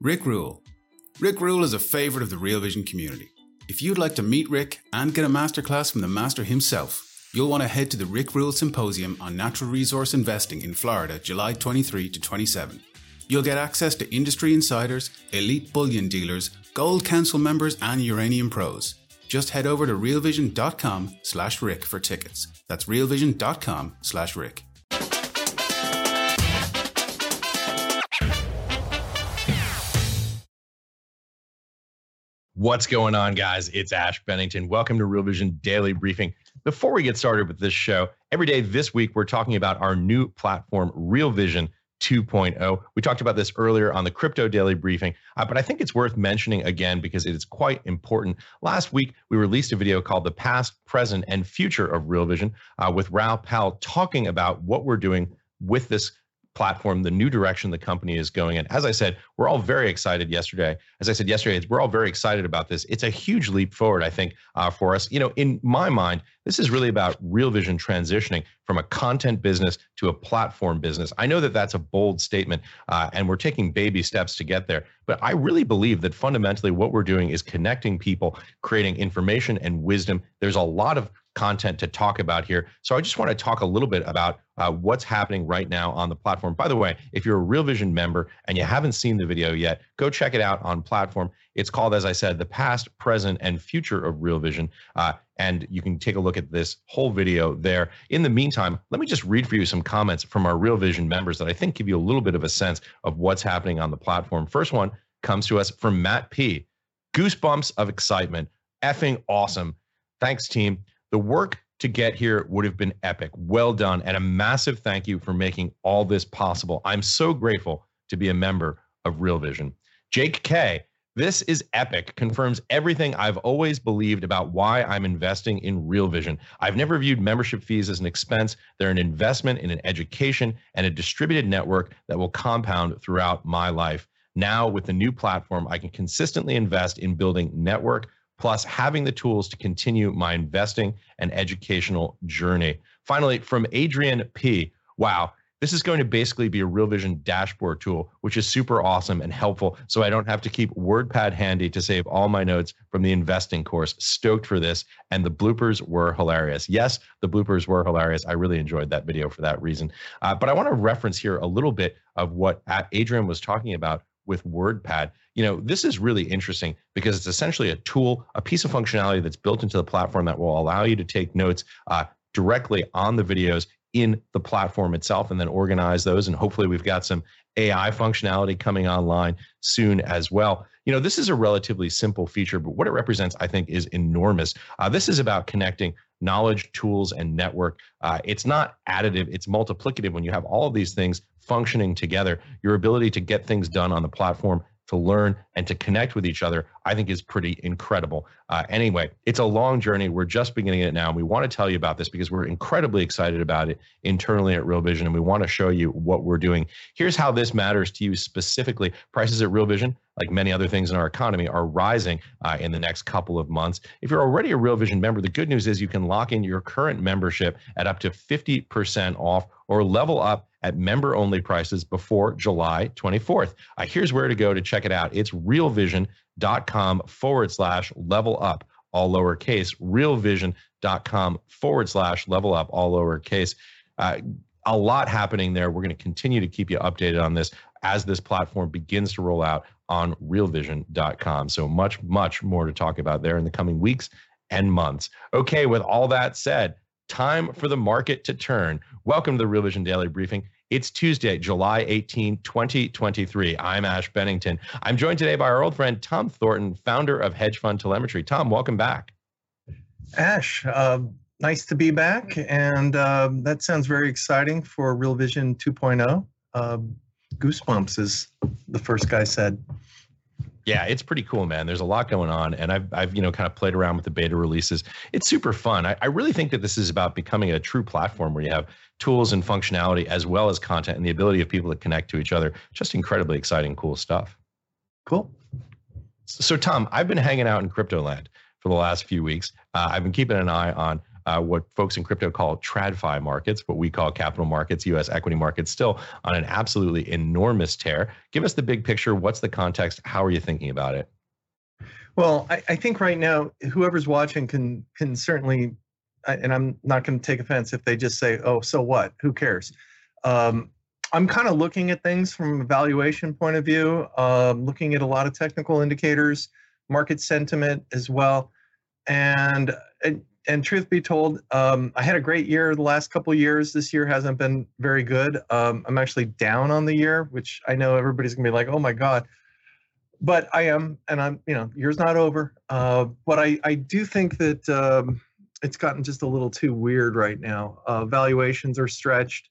Rick Rule. Rick Rule is a favourite of the Real Vision community. If you'd like to meet Rick and get a masterclass from the master himself, you'll want to head to the Rick Rule Symposium on Natural Resource Investing in Florida, July 23 to 27. You'll get access to industry insiders, elite bullion dealers, gold council members, and uranium pros. Just head over to realvision.com slash Rick for tickets. That's realvision.com slash Rick. What's going on, guys? It's Ash Bennington. Welcome to Real Vision Daily Briefing. Before we get started with this show, every day this week, we're talking about our new platform, Real Vision 2.0. We talked about this earlier on the Crypto Daily Briefing, uh, but I think it's worth mentioning again because it is quite important. Last week, we released a video called The Past, Present, and Future of Real Vision uh, with Raoul Pal talking about what we're doing with this platform, the new direction the company is going in. As I said, we're all very excited yesterday. As I said yesterday, we're all very excited about this. It's a huge leap forward, I think, uh, for us. You know, in my mind, this is really about Real Vision transitioning from a content business to a platform business. I know that that's a bold statement, uh, and we're taking baby steps to get there. But I really believe that fundamentally what we're doing is connecting people, creating information and wisdom. There's a lot of content to talk about here. So I just want to talk a little bit about uh, what's happening right now on the platform. By the way, if you're a Real Vision member and you haven't seen the video yet, go check it out on platform. It's called, as I said, the past, present, and future of Real Vision. Uh, and you can take a look at this whole video there. In the meantime, let me just read for you some comments from our Real Vision members that I think give you a little bit of a sense of what's happening on the platform. First one comes to us from Matt P. Goosebumps of excitement. Effing awesome. Thanks, team. The work to get here would have been epic. Well done. And a massive thank you for making all this possible. I'm so grateful to be a member of Real Vision. Jake K. This is epic, confirms everything I've always believed about why I'm investing in Real Vision. I've never viewed membership fees as an expense. They're an investment in an education and a distributed network that will compound throughout my life. Now, with the new platform, I can consistently invest in building network, plus having the tools to continue my investing and educational journey. Finally, from Adrian P. Wow, this is going to basically be a Real Vision dashboard tool, which is super awesome and helpful. So I don't have to keep WordPad handy to save all my notes from the investing course. Stoked for this. And the bloopers were hilarious. Yes, the bloopers were hilarious. I really enjoyed that video for that reason. Uh, but I want to reference here a little bit of what Adrian was talking about with WordPad. You know, this is really interesting because it's essentially a tool, a piece of functionality that's built into the platform that will allow you to take notes uh, directly on the videos in the platform itself and then organize those. And hopefully, we've got some AI functionality coming online soon as well. You know, this is a relatively simple feature, but what it represents, I think, is enormous. Uh, this is about connecting knowledge, tools, and network. Uh, it's not additive, it's multiplicative. When you have all of these things functioning together, your ability to get things done on the platform to learn and to connect with each other, I think is pretty incredible. Uh, anyway, it's a long journey. We're just beginning it now. And we want to tell you about this because we're incredibly excited about it internally at Real Vision. And we want to show you what we're doing. Here's how this matters to you specifically. Prices at Real Vision, like many other things in our economy, are rising uh, in the next couple of months. If you're already a Real Vision member, the good news is you can lock in your current membership at up to 50% off or level up at member only prices before July 24th. Uh, here's where to go to check it out. It's realvision.com forward slash level up, all lowercase, realvision.com forward slash level up, all lowercase. Uh, a lot happening there. We're going to continue to keep you updated on this as this platform begins to roll out on realvision.com. So much, much more to talk about there in the coming weeks and months. Okay, with all that said, time for the market to turn. Welcome to the Real Vision Daily Briefing. It's Tuesday, July 18, 2023. I'm Ash Bennington. I'm joined today by our old friend Tom Thornton, founder of Hedge Fund Telemetry. Tom, welcome back. Ash, uh, nice to be back. And uh, that sounds very exciting for Real Vision 2.0. Uh, goosebumps, as the first guy said yeah, it's pretty cool, man. There's a lot going on, and I've I've you know kind of played around with the beta releases. It's super fun. I, I really think that this is about becoming a true platform where you have tools and functionality as well as content and the ability of people to connect to each other. Just incredibly exciting, cool stuff. Cool. So, Tom, I've been hanging out in crypto land for the last few weeks. Uh, I've been keeping an eye on uh, what folks in crypto call TradFi markets, what we call capital markets, US equity markets, still on an absolutely enormous tear. Give us the big picture. What's the context? How are you thinking about it? Well, I, I think right now, whoever's watching can can certainly, and I'm not going to take offense if they just say, "Oh, so what? Who cares?" Um, I'm kind of looking at things from a valuation point of view, um, looking at a lot of technical indicators, market sentiment as well, and and, and truth be told, um, I had a great year the last couple years. This year hasn't been very good. Um, I'm actually down on the year, which I know everybody's gonna be like, "Oh my god." but I am, and I'm, you know, year's not over. Uh, but I, I do think that um, it's gotten just a little too weird right now. Uh, valuations are stretched.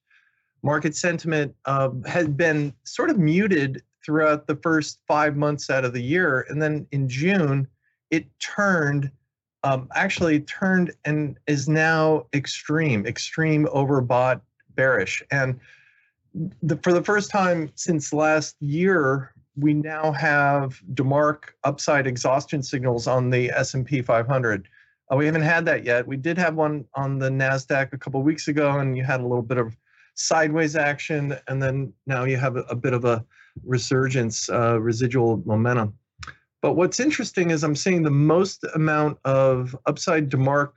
Market sentiment uh, had been sort of muted throughout the first five months out of the year, and then in June, it turned, um, actually turned, and is now extreme, extreme overbought, bearish, and the, for the first time since last year, we now have DeMark upside exhaustion signals on the S&P 500. Uh, we haven't had that yet. We did have one on the Nasdaq a couple weeks ago, and you had a little bit of sideways action, and then now you have a, a bit of a resurgence, uh, residual momentum. But what's interesting is I'm seeing the most amount of upside DeMark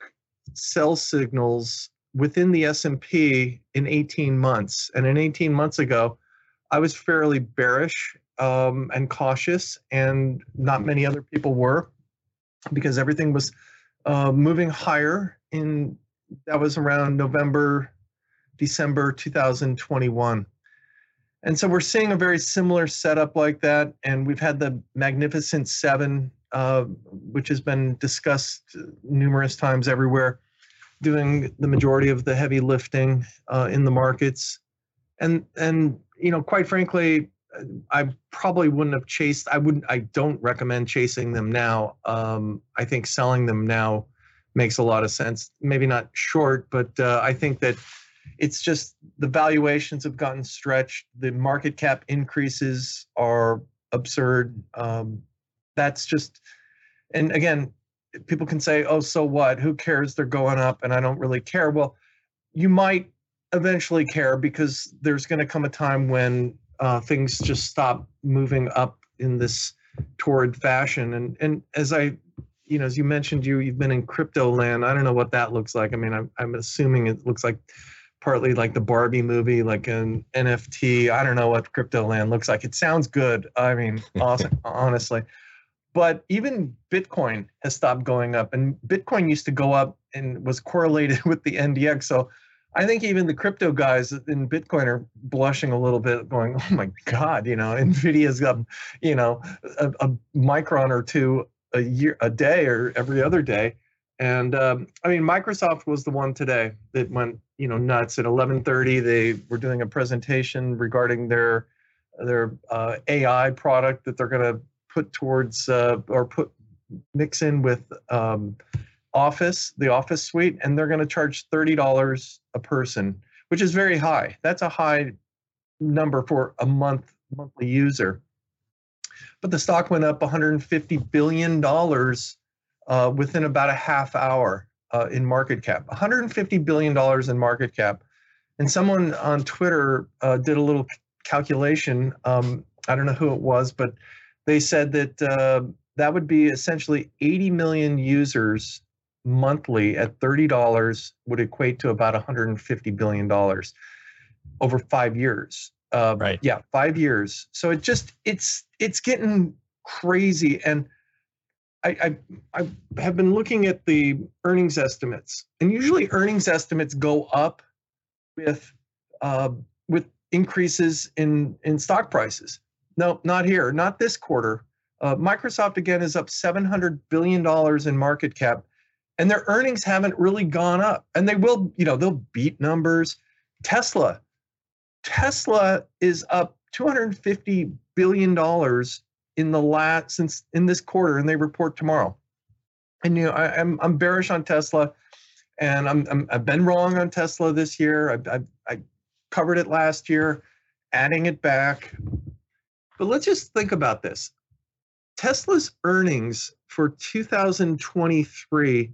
sell signals within the S&P in 18 months. And in 18 months ago, I was fairly bearish um, and cautious, and not many other people were because everything was uh, moving higher. In that was around November, December 2021. And so we're seeing a very similar setup like that. And we've had the Magnificent Seven, uh, which has been discussed numerous times everywhere, doing the majority of the heavy lifting uh, in the markets. And, and, you know, quite frankly, I probably wouldn't have chased. I wouldn't. I don't recommend chasing them now. Um, I think selling them now makes a lot of sense. Maybe not short, but uh, I think that it's just the valuations have gotten stretched. The market cap increases are absurd. Um, that's just, and again, people can say, "Oh, so what? Who cares? They're going up, and I don't really care." Well, you might eventually care because there's going to come a time when uh, things just stop moving up in this torrid fashion. And and as I, you know, as you mentioned, you you've been in crypto land. I don't know what that looks like. I mean, I'm I'm assuming it looks like partly like the Barbie movie, like an NFT. I don't know what crypto land looks like. It sounds good. I mean, awesome, honestly. But even Bitcoin has stopped going up, and Bitcoin used to go up and was correlated with the NDX. So I think even the crypto guys in Bitcoin are blushing a little bit, going, "Oh my God!" You know, Nvidia's got, you know, a, a micron or two a year, a day, or every other day. And um, I mean, Microsoft was the one today that went, you know, nuts. At 11:30, they were doing a presentation regarding their their uh, AI product that they're going to put towards uh, or put mix in with um, Office, the Office suite, and they're going to charge thirty dollars a person, which is very high. That's a high number for a month monthly user. But the stock went up 150 billion dollars uh, within about a half hour uh, in market cap. 150 billion dollars in market cap, and someone on Twitter uh, did a little calculation. Um, I don't know who it was, but they said that uh, that would be essentially 80 million users monthly at $30 would equate to about $150 billion over five years. Uh, right. Yeah, five years. So it just it's it's getting crazy, and I, I I have been looking at the earnings estimates, and usually earnings estimates go up with uh, with increases in in stock prices. No, not here, not this quarter. Uh, Microsoft again is up 700 billion dollars in market cap and their earnings haven't really gone up. And they will, you know, they'll beat numbers. Tesla, Tesla is up 250 billion dollars in the last since in this quarter, and they report tomorrow. And you know, I, am I'm, I'm bearish on Tesla, and I'm, I'm I've been wrong on Tesla this year. I, I I covered it last year, adding it back. But let's just think about this. Tesla's earnings for 2023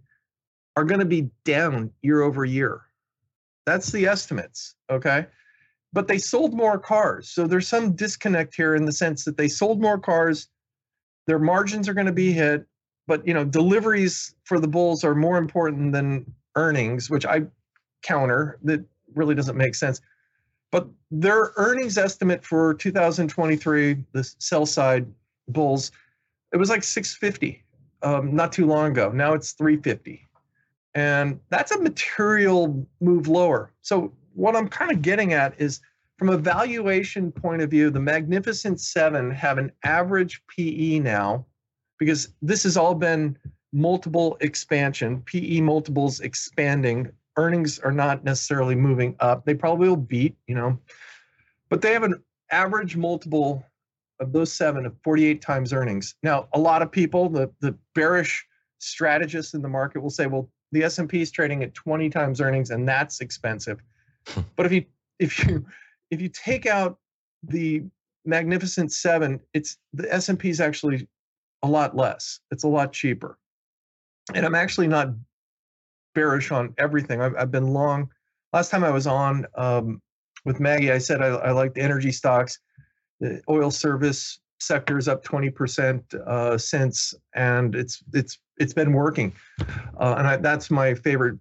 are going to be down year over year. That's the estimates, okay? But they sold more cars. So there's some disconnect here in the sense that they sold more cars, their margins are going to be hit, but you know, deliveries for the bulls are more important than earnings, which I counter. That really doesn't make sense. But their earnings estimate for 2023, the sell side bulls, it was like 650 um, not too long ago. Now it's 350. And that's a material move lower. So what I'm kind of getting at is from a valuation point of view, the Magnificent Seven have an average PE now, because this has all been multiple expansion, PE multiples expanding. Earnings are not necessarily moving up. They probably will beat, you know, but they have an average multiple of those seven of 48 times earnings. Now, a lot of people, the, the bearish strategists in the market will say, well, the S&P is trading at 20 times earnings and that's expensive. but if you if you if you take out the magnificent 7, it's the S&P is actually a lot less. It's a lot cheaper. And I'm actually not bearish on everything. I've, I've been long. Last time I was on um, with Maggie, I said I, I liked energy stocks. The oil service sector is up 20% uh, since, and it's it's it's been working, uh, and I, that's my favorite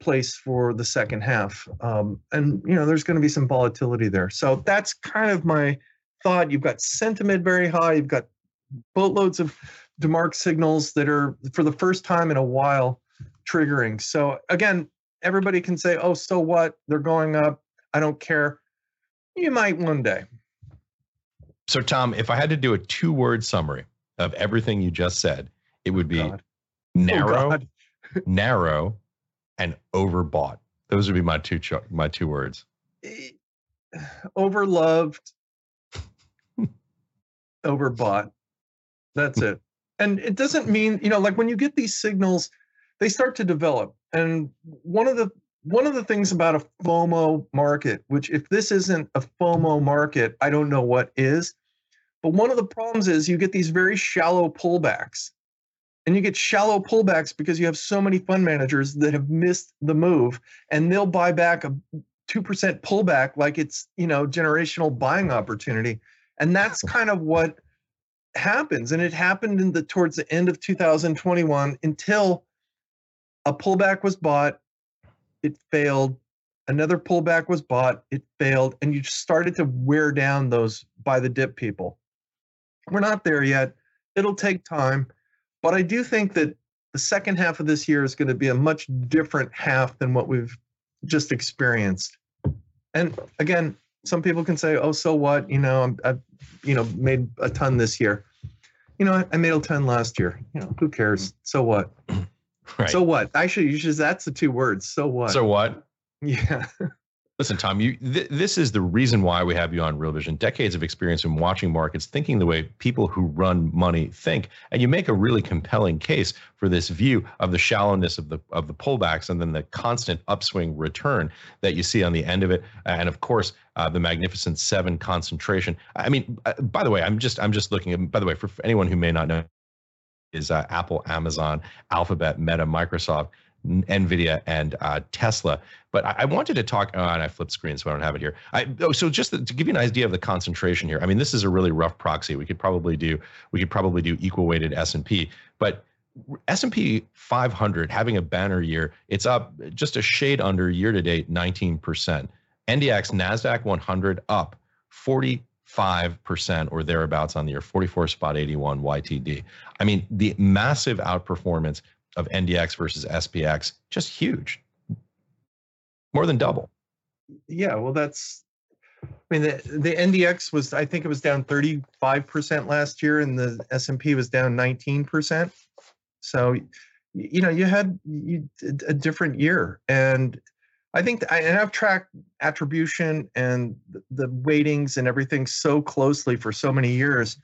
place for the second half. Um, and you know, there's going to be some volatility there. So that's kind of my thought. You've got sentiment very high. You've got boatloads of DeMark signals that are for the first time in a while triggering. So again, everybody can say, "Oh, so what? They're going up. I don't care." You might one day. So, Tom, if I had to do a two word summary of everything you just said, it would be oh narrow, oh narrow, and overbought. Those would be my two cho- my two words. Overloved, overbought. That's it. And it doesn't mean, you know, like when you get these signals, they start to develop. And one of the one of the things about a FOMO market, which if this isn't a FOMO market, I don't know what is. But one of the problems is you get these very shallow pullbacks. And you get shallow pullbacks because you have so many fund managers that have missed the move and they'll buy back a 2% pullback like it's, you know, generational buying opportunity. And that's kind of what happens. And it happened in the towards the end of 2021 until a pullback was bought it failed. Another pullback was bought, it failed, and you started to wear down those buy the dip people. We're not there yet. It'll take time, but I do think that the second half of this year is going to be a much different half than what we've just experienced. And again, some people can say, "Oh, so what? You know, i have you know made a ton this year. You know, I made a ton last year. You know, who cares? Mm. So what?" Right. So what? Actually, you should. That's the two words. So what? So what? Yeah. Listen, Tom, you th- this is the reason why we have you on Real Vision. Decades of experience in watching markets, thinking the way people who run money think, and you make a really compelling case for this view of the shallowness of the of the pullbacks and then the constant upswing return that you see on the end of it, and of course uh, the magnificent seven concentration. I mean, uh, by the way, I'm just I'm just looking. At, By the way, for anyone who may not know, is uh, Apple, Amazon, Alphabet, Meta, Microsoft, Nvidia, and uh, Tesla. But I, I, wanted to talk. Oh, and I flipped screen, so I don't have it here. I, oh, so just to, give you an idea of the concentration here. I mean, this is a really rough proxy. We could probably do we could probably do equal weighted S and P, but S&P 500 having a banner year, it's up just a shade under year to date 19%. NDX Nasdaq 100 up 40 5% or thereabouts on the year, 44 spot 81 YTD. I mean, the massive outperformance of NDX versus SPX, just huge. More than double. Yeah, well, that's, I mean, the, the NDX was, I think it was down 35% last year and the S&P was down 19%. So, you know, you had you, a different year. And I think, I, and I've tracked attribution and the, the weightings and everything so closely for so many years,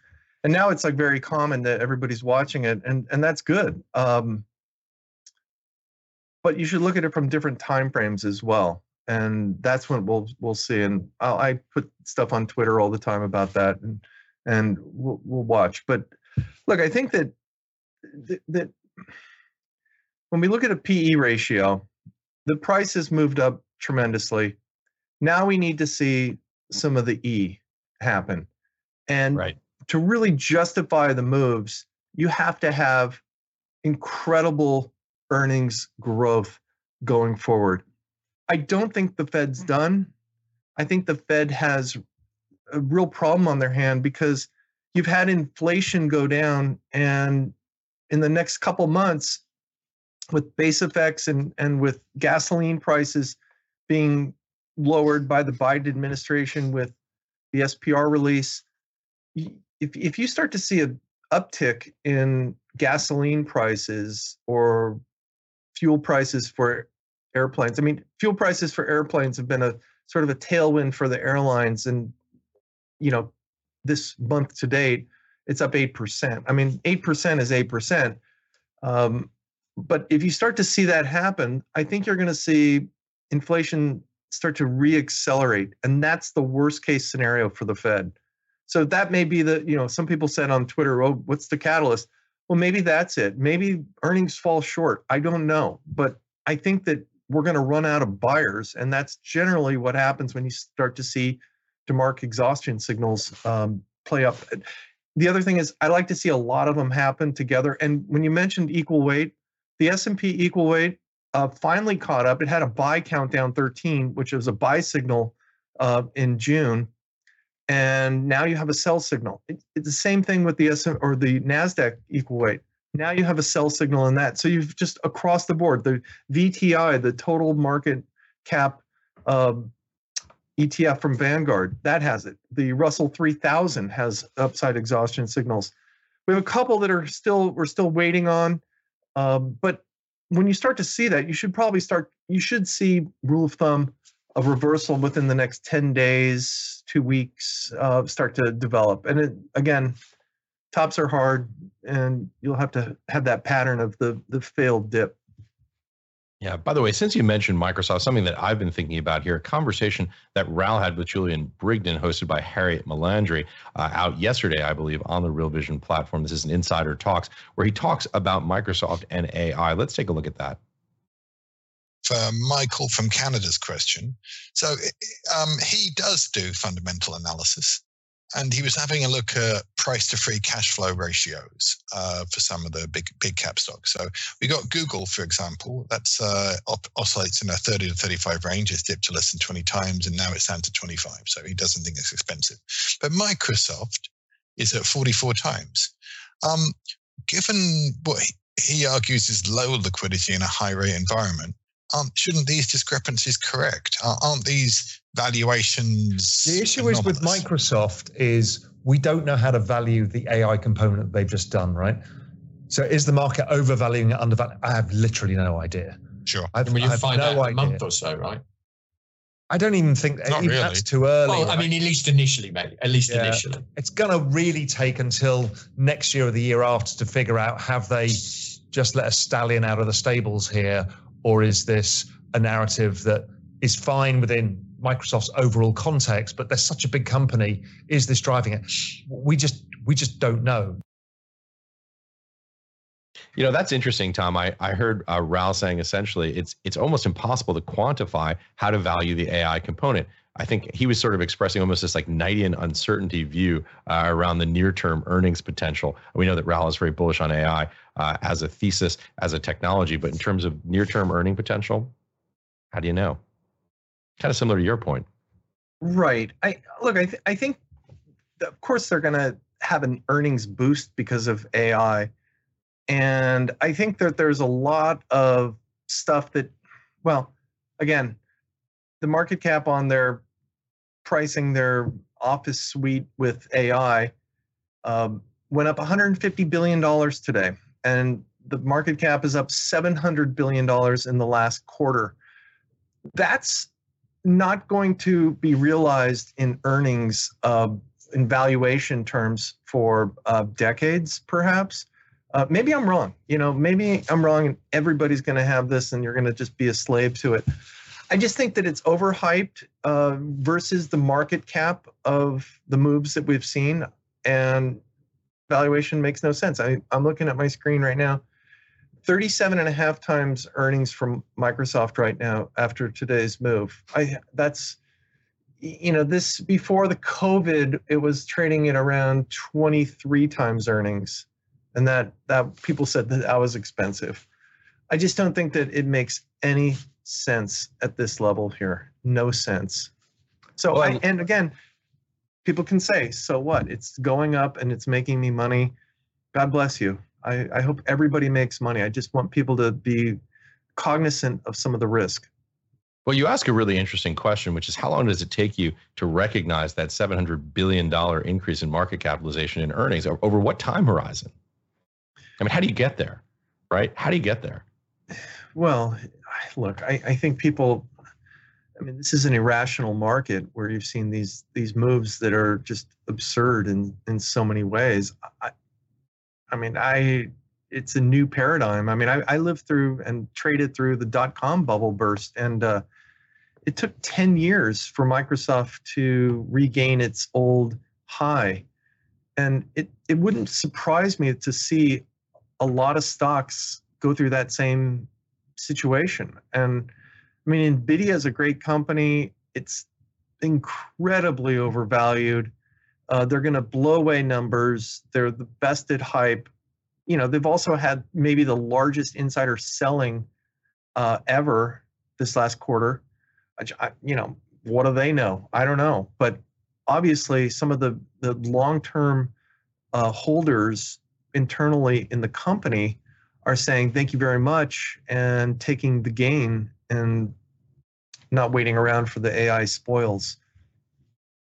and now it's like very common that everybody's watching it, and and that's good. Um, but you should look at it from different time frames as well, and that's when we'll we'll see. And I'll, I put stuff on Twitter all the time about that, and and we'll we'll watch. But look, I think that that when we look at a PE ratio, the price has moved up tremendously. Now we need to see some of the E happen. And Right. to really justify the moves, you have to have incredible earnings growth going forward. I don't think the Fed's mm-hmm. done. I think the Fed has a real problem on their hand because you've had inflation go down and in the next couple months with base effects and, and with gasoline prices being lowered by the Biden administration with the SPR release, if, if you start to see an uptick in gasoline prices or fuel prices for airplanes, I mean, fuel prices for airplanes have been a sort of a tailwind for the airlines. And, you know, this month to date, it's up 8%. I mean, 8% is 8%. Um, but if you start to see that happen, I think you're going to see inflation start to reaccelerate. And that's the worst case scenario for the Fed. So that may be the, you know, some people said on Twitter, oh, what's the catalyst? Well, maybe that's it. Maybe earnings fall short. I don't know. But I think that we're going to run out of buyers. And that's generally what happens when you start to see DeMark exhaustion signals um, play up. The other thing is I like to see a lot of them happen together. And when you mentioned equal weight, the S&P equal weight uh, finally caught up. It had a buy countdown 13, which was a buy signal uh, in June, and now you have a sell signal. It, it's the same thing with the S or the Nasdaq equal weight. Now you have a sell signal in that. So you've just across the board the VTI, the total market cap um, ETF from Vanguard, that has it. The Russell 3000 has upside exhaustion signals. We have a couple that are still we're still waiting on, um, but when you start to see that, you should probably start. You should see rule of thumb a reversal within the next 10 days, two weeks, uh, start to develop. And it, again, tops are hard, and you'll have to have that pattern of the the failed dip. Yeah. By the way, since you mentioned Microsoft, something that I've been thinking about here, a conversation that Raoul had with Julian Brigden, hosted by Harriet Melandri, uh, out yesterday, I believe, on the Real Vision platform. This is an Insider Talks, where he talks about Microsoft and AI. Let's take a look at that. For Michael from Canada's question, so um, he does do fundamental analysis and he was having a look at price to free cash flow ratios uh, for some of the big big cap stocks. So we got Google, for example, that's uh, op- oscillates in a 30 to 35 range. It's dipped to less than 20 times, and now it's down to 25. So he doesn't think it's expensive. But Microsoft is at 44 times. Um, given what he argues is low liquidity in a high rate environment, um, shouldn't these discrepancies correct? Aren't these valuations? The issue is with? Microsoft is we don't know how to value the AI component they've just done, right? So is the market overvaluing it, undervaluing? I have literally no idea. Sure. I've, And when you I have find no out in a idea. month or so, right? I don't even think Not even really. that's too early. Well, I right? mean, at least initially, mate. At least Yeah. initially. it's going to really take until next year or the year after to figure out have they just let a stallion out of the stables here, or is this a narrative that is fine within Microsoft's overall context, but they're such a big company. Is this driving it? We just we just don't know. You know, that's interesting, Tom. I, I heard uh, saying essentially it's it's almost impossible to quantify how to value the AI component. I think he was sort of expressing almost this like Knightian uncertainty view uh, around the near term earnings potential. We know that Raoul is very bullish on AI uh, as a thesis, as a technology, but in terms of near term earning potential, how do you know? Kind of similar to your point. Right. I look. I th- I think, of course, they're going to have an earnings boost because of AI, and I think that there's a lot of stuff that, well, again, the market cap on their pricing their office suite with AI um, went up 150 billion dollars today, and the market cap is up 700 billion dollars in the last quarter. That's not going to be realized in earnings uh, in valuation terms for uh, decades, perhaps. Uh, maybe I'm wrong. You know, maybe I'm wrong, and everybody's going to have this, and you're going to just be a slave to it. I just think that it's overhyped uh, versus the market cap of the moves that we've seen, and valuation makes no sense. I, I'm looking at my screen right now. 37 and a half times earnings from Microsoft right now after today's move. I that's you know this before the COVID, it was trading at around 23 times earnings, and that that people said that that was expensive. I just don't think that it makes any sense at this level here. No sense. So I, and again, people can say, so what? It's going up and it's making me money. God bless you. I, I hope everybody makes money. I just want people to be cognizant of some of the risk. Well, you ask a really interesting question, which is how long does it take you to recognize that $700 billion increase in market capitalization and earnings over what time horizon? I mean, how do you get there, right? How do you get there? Well, look, I, I think people, I mean, this is an irrational market where you've seen these these moves that are just absurd in in so many ways. I, I mean, I it's a new paradigm. I mean, I, I lived through and traded through the dot com bubble burst, and uh, it took 10 years for Microsoft to regain its old high. And it, it wouldn't surprise me to see a lot of stocks go through that same situation. And I mean, NVIDIA is a great company. It's incredibly overvalued. Uh, they're going to blow away numbers. They're the best at hype. You know, they've also had maybe the largest insider selling uh, ever this last quarter. I, you know, what do they know? I don't know. But obviously, some of the the long term uh, holders internally in the company are saying thank you very much and taking the gain and not waiting around for the AI spoils.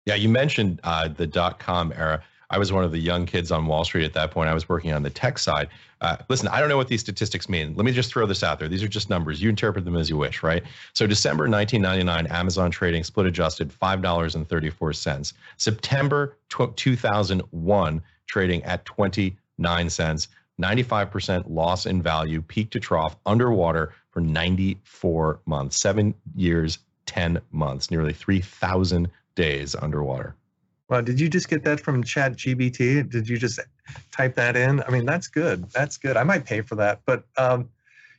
Yeah, you mentioned uh, the dot com era. I was one of the young kids on Wall Street at that point. I was working on the tech side. Uh, listen, I don't know what these statistics mean. Let me just throw this out there. These are just numbers. You interpret them as you wish, right? So December 1999, Amazon trading split adjusted $5.34. September 2001, trading at 29 cents. 95% loss in value, peak to trough, underwater for 94 months, seven years, 10 months, nearly 3,000 days underwater. Wow, did you just get that from ChatGPT? Did you just type that in? I mean, that's good. That's good. I might pay for that. But, um,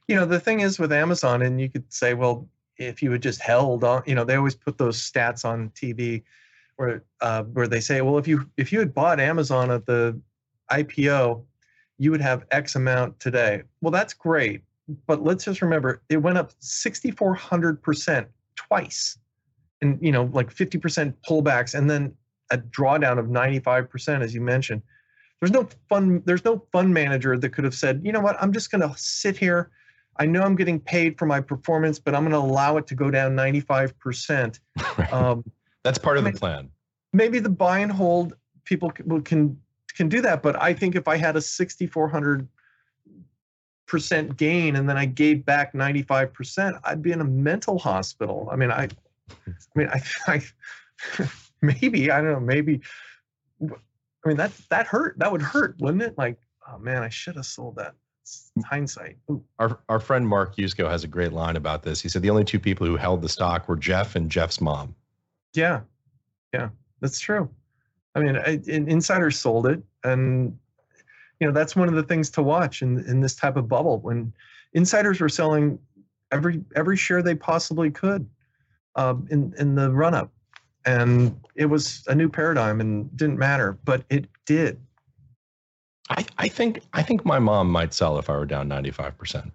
you know, the thing is with Amazon, and you could say, well, if you had just held on, you know, they always put those stats on TV where, uh, where they say, well, if you, if you had bought Amazon at the IPO, you would have X amount today. Well, that's great. But let's just remember it went up 6,400% twice and, you know, like 50% pullbacks and then a drawdown of 95%, as you mentioned. There's no fund, there's no fund manager that could have said, you know what, I'm just going to sit here. I know I'm getting paid for my performance, but I'm going to allow it to go down 95%. Right. Um, That's part of mean, the plan. Maybe the buy and hold people can, can can do that. But I think if I had a 6,400 percent gain and then I gave back 95 percent, I'd be in a mental hospital. I mean, I, I mean, I, I maybe I don't know, maybe. I mean, that that hurt. That would hurt, wouldn't it? Like, oh man, I should have sold that. It's hindsight. Ooh. Our our friend Mark Yusko has a great line about this. He said the only two people who held the stock were Jeff and Jeff's mom. Yeah, yeah, that's true. I mean, I, insiders sold it, and you know that's one of the things to watch in in this type of bubble when insiders were selling every every share they possibly could um, in in the run up, and it was a new paradigm and didn't matter, but it did. I, I think I think my mom might sell if I were down ninety five percent.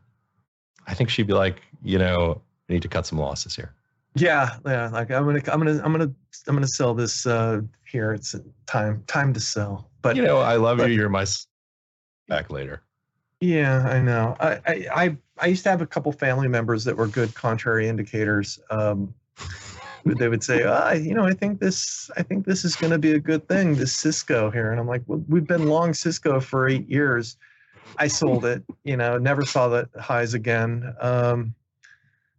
I think she'd be like, you know, I need to cut some losses here. Yeah, yeah. Like I'm gonna, I'm gonna, I'm gonna, I'm gonna sell this uh, here. It's time, time to sell. But you know, I love but, you. You're my back later. Yeah, I know. I, I, I, used to have a couple family members that were good contrary indicators. Um, they would say, ah, you know, I think this, I think this is going to be a good thing. This Cisco here, and I'm like, well, we've been long Cisco for eight years. I sold it. You know, never saw the highs again. Um,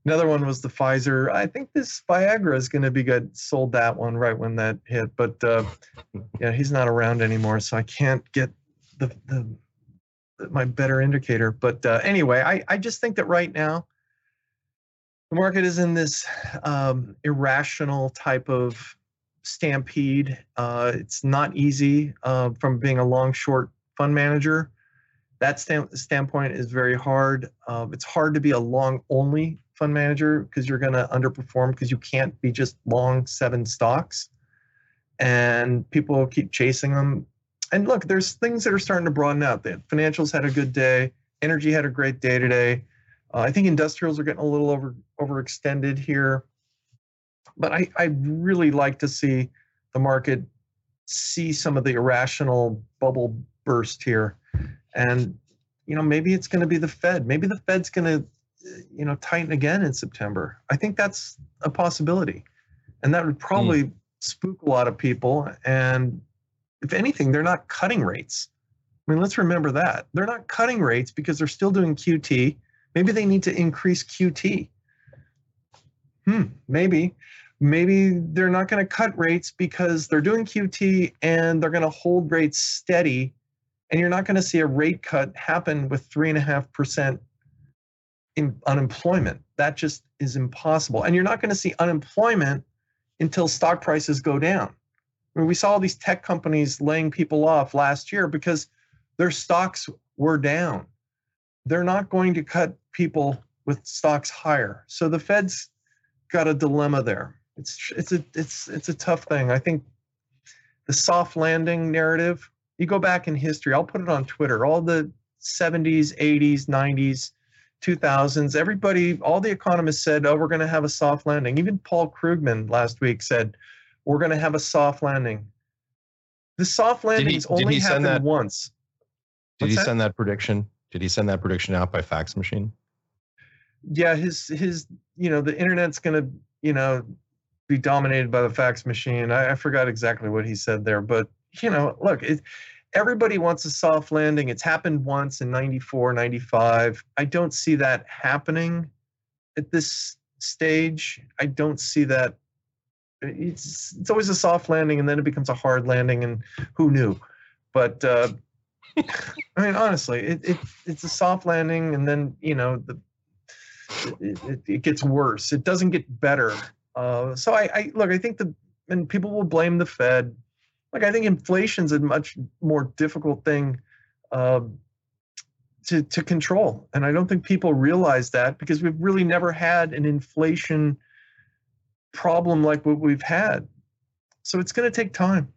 Another one was the Pfizer. I think this Viagra is going to be good. Sold that one right when that hit, but uh, yeah, he's not around anymore, so I can't get the, the my better indicator. But uh, anyway, I I just think that right now the market is in this um, irrational type of stampede. Uh, it's not easy uh, from being a long short fund manager. that stand, standpoint is very hard. Um, it's hard to be a long only fund manager because you're going to underperform because you can't be just long seven stocks and people keep chasing them. And look, there's things that are starting to broaden out. The financials had a good day. Energy had a great day today. Uh, I think industrials are getting a little over overextended here, but I I really like to see the market see some of the irrational bubble burst here, and you know maybe it's going to be the Fed. Maybe the Fed's going to you know tighten again in September. I think that's a possibility, and that would probably mm. spook a lot of people. And if anything, they're not cutting rates. I mean, let's remember that they're not cutting rates because they're still doing QT. Maybe they need to increase QT. Hmm, maybe. Maybe they're not going to cut rates because they're doing QT and they're going to hold rates steady. And you're not going to see a rate cut happen with 3.5% in unemployment. That just is impossible. And you're not going to see unemployment until stock prices go down. Mean, we saw all these tech companies laying people off last year because their stocks were down. They're not going to cut people with stocks higher. So the Fed's got a dilemma there. It's it's a it's it's a tough thing. I think the soft landing narrative. You go back in history. I'll put it on Twitter. All the 70s, 80s, 90s, 2000s. Everybody, all the economists said, "Oh, we're going to have a soft landing." Even Paul Krugman last week said, "We're going to have a soft landing." The soft landings he, only happened that, once. Did What's he that? send that prediction? Did he send that prediction out by fax machine? Yeah, his his you know the internet's going to you know be dominated by the fax machine. I, I forgot exactly what he said there, but you know, look, it, everybody wants a soft landing. It's happened once in 94, 95. I don't see that happening at this stage. I don't see that. It's, it's always a soft landing and then it becomes a hard landing, and who knew? But uh, I mean, honestly, it, it, it's a soft landing, and then, you know, the, it, it, it gets worse. It doesn't get better. Uh, so I, I look, I think the, and people will blame the Fed like I think inflation's a much more difficult thing uh, to to control, and I don't think people realize that because we've really never had an inflation problem like what we've had. So it's going to take time.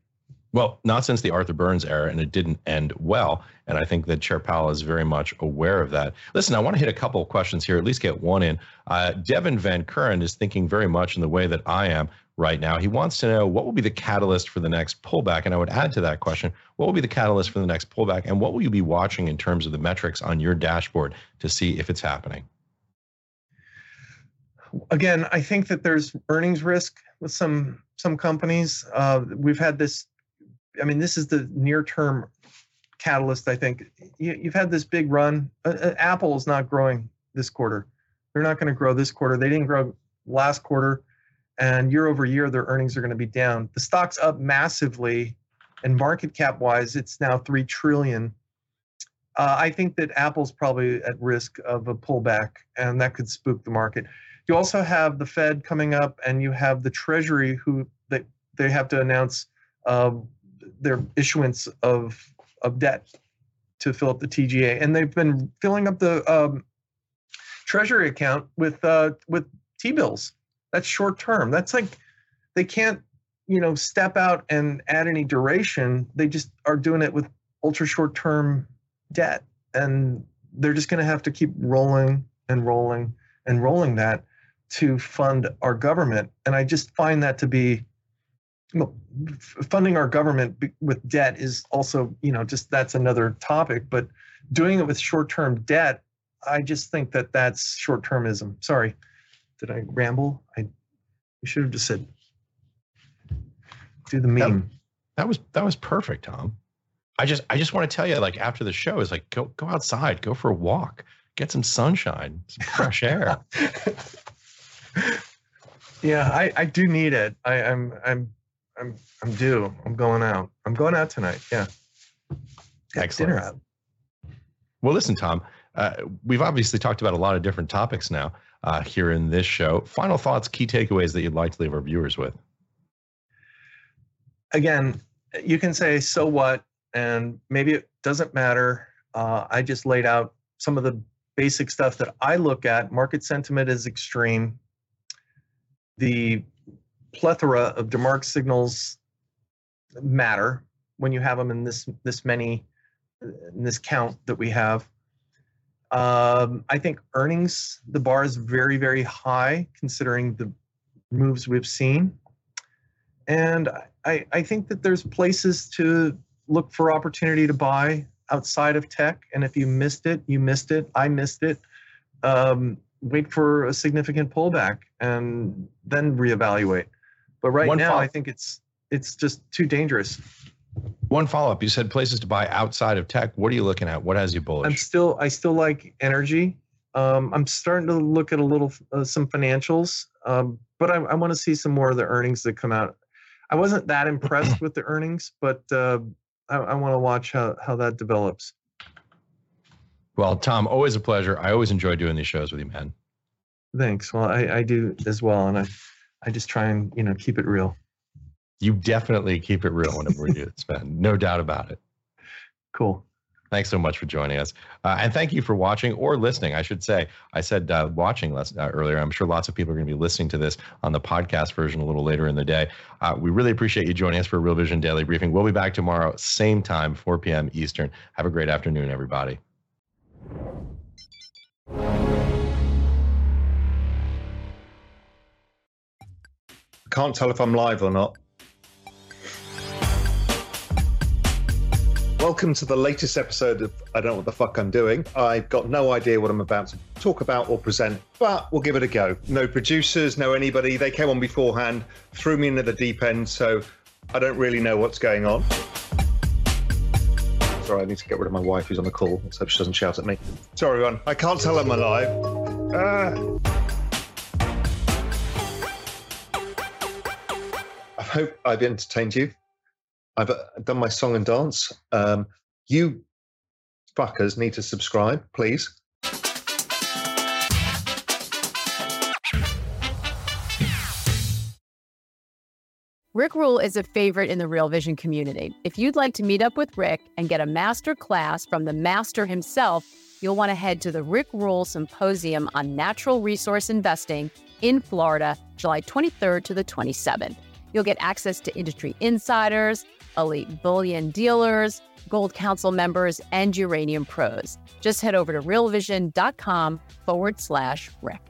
Well, not since the Arthur Burns era, and it didn't end well. And I think that Chair Powell is very much aware of that. Listen, I want to hit a couple of questions here, at least get one in. Uh, Devin Van Curren is thinking very much in the way that I am right now. He wants to know what will be the catalyst for the next pullback. And I would add to that question, what will be the catalyst for the next pullback? And what will you be watching in terms of the metrics on your dashboard to see if it's happening? Again, I think that there's earnings risk with some some companies. Uh, we've had this. I mean, this is the near term catalyst. I think you, have had this big run. Uh, uh, Apple is not growing this quarter. They're not going to grow this quarter. They didn't grow last quarter and year over year their earnings are going to be down. The stock's up massively, and market cap wise, it's now three trillion. Uh, I think that Apple's probably at risk of a pullback, and that could spook the market. You also have the Fed coming up, and you have the Treasury, who they, they have to announce uh, their issuance of of debt to fill up the TGA, and they've been filling up the um, Treasury account with uh, with T bills that's short term. That's like they can't, you know, step out and add any duration. They just are doing it with ultra short term debt. And they're just going to have to keep rolling and rolling and rolling that to fund our government. And I just find that to be well, funding our government with debt is also, you know, just that's another topic. But doing it with short term debt, I just think that that's short termism. Sorry. Did I ramble? I should have just said do the meme. That, that was that was perfect, Tom. I just I just want to tell you, like after the show, is like go go outside, go for a walk, get some sunshine, some fresh air. yeah, I I do need it. I, I'm I'm I'm I'm due. I'm going out. I'm going out tonight. Yeah. Got Excellent. Dinner out. Well, listen, Tom. Uh, we've obviously talked about a lot of different topics now uh, here in this show. Final thoughts, key takeaways that you'd like to leave our viewers with. Again, you can say, so what? And maybe it doesn't matter. Uh, I just laid out some of the basic stuff that I look at. Market sentiment is extreme. The plethora of DeMark signals matter when you have them in this this many in this count that we have. Um, I think earnings, the bar is very, very high considering the moves we've seen. And I, I think that there's places to look for opportunity to buy outside of tech. And if you missed it, you missed it. I missed it. Um, wait for a significant pullback and then reevaluate. But right One now, I think it's it's just too dangerous. One follow up. You said places to buy outside of tech. What are you looking at? What has you bullish? I'm still I still like energy. Um, I'm starting to look at a little uh, some financials, um, but I, I want to see some more of the earnings that come out. I wasn't that impressed with the earnings, but uh, I, I want to watch how how that develops. Well, Tom, always a pleasure. I always enjoy doing these shows with you, man. Thanks. Well, I, I do as well, and I I just try and you know keep it real you definitely keep it real whenever we do this, man. No doubt about it. Cool. Thanks so much for joining us. Uh, and thank you for watching or listening, I should say. I said uh, watching less, uh, earlier. I'm sure lots of people are going to be listening to this on the podcast version a little later in the day. Uh, we really appreciate you joining us for Real Vision Daily Briefing. We'll be back tomorrow, same time, 4 p.m. Eastern. Have a great afternoon, everybody. I can't tell if I'm live or not. Welcome to the latest episode of I Don't Know What the Fuck I'm Doing. I've got no idea what I'm about to talk about or present, but we'll give it a go. No producers, no anybody. They came on beforehand, threw me into the deep end, so I don't really know what's going on. Sorry, I need to get rid of my wife who's on the call. Let's hope she doesn't shout at me. Sorry, everyone. I can't tell I'm alive. Ah. I hope I've entertained you. I've uh, done my song and dance. Um, you fuckers need to subscribe, please. Rick Rule is a favorite in the Real Vision community. If you'd like to meet up with Rick and get a master class from the master himself, you'll want to head to the Rick Rule Symposium on Natural Resource Investing in Florida, July 23rd to the 27th. You'll get access to industry insiders, elite bullion dealers, Gold Council members, and uranium pros. Just head over to realvision.com forward slash Rick.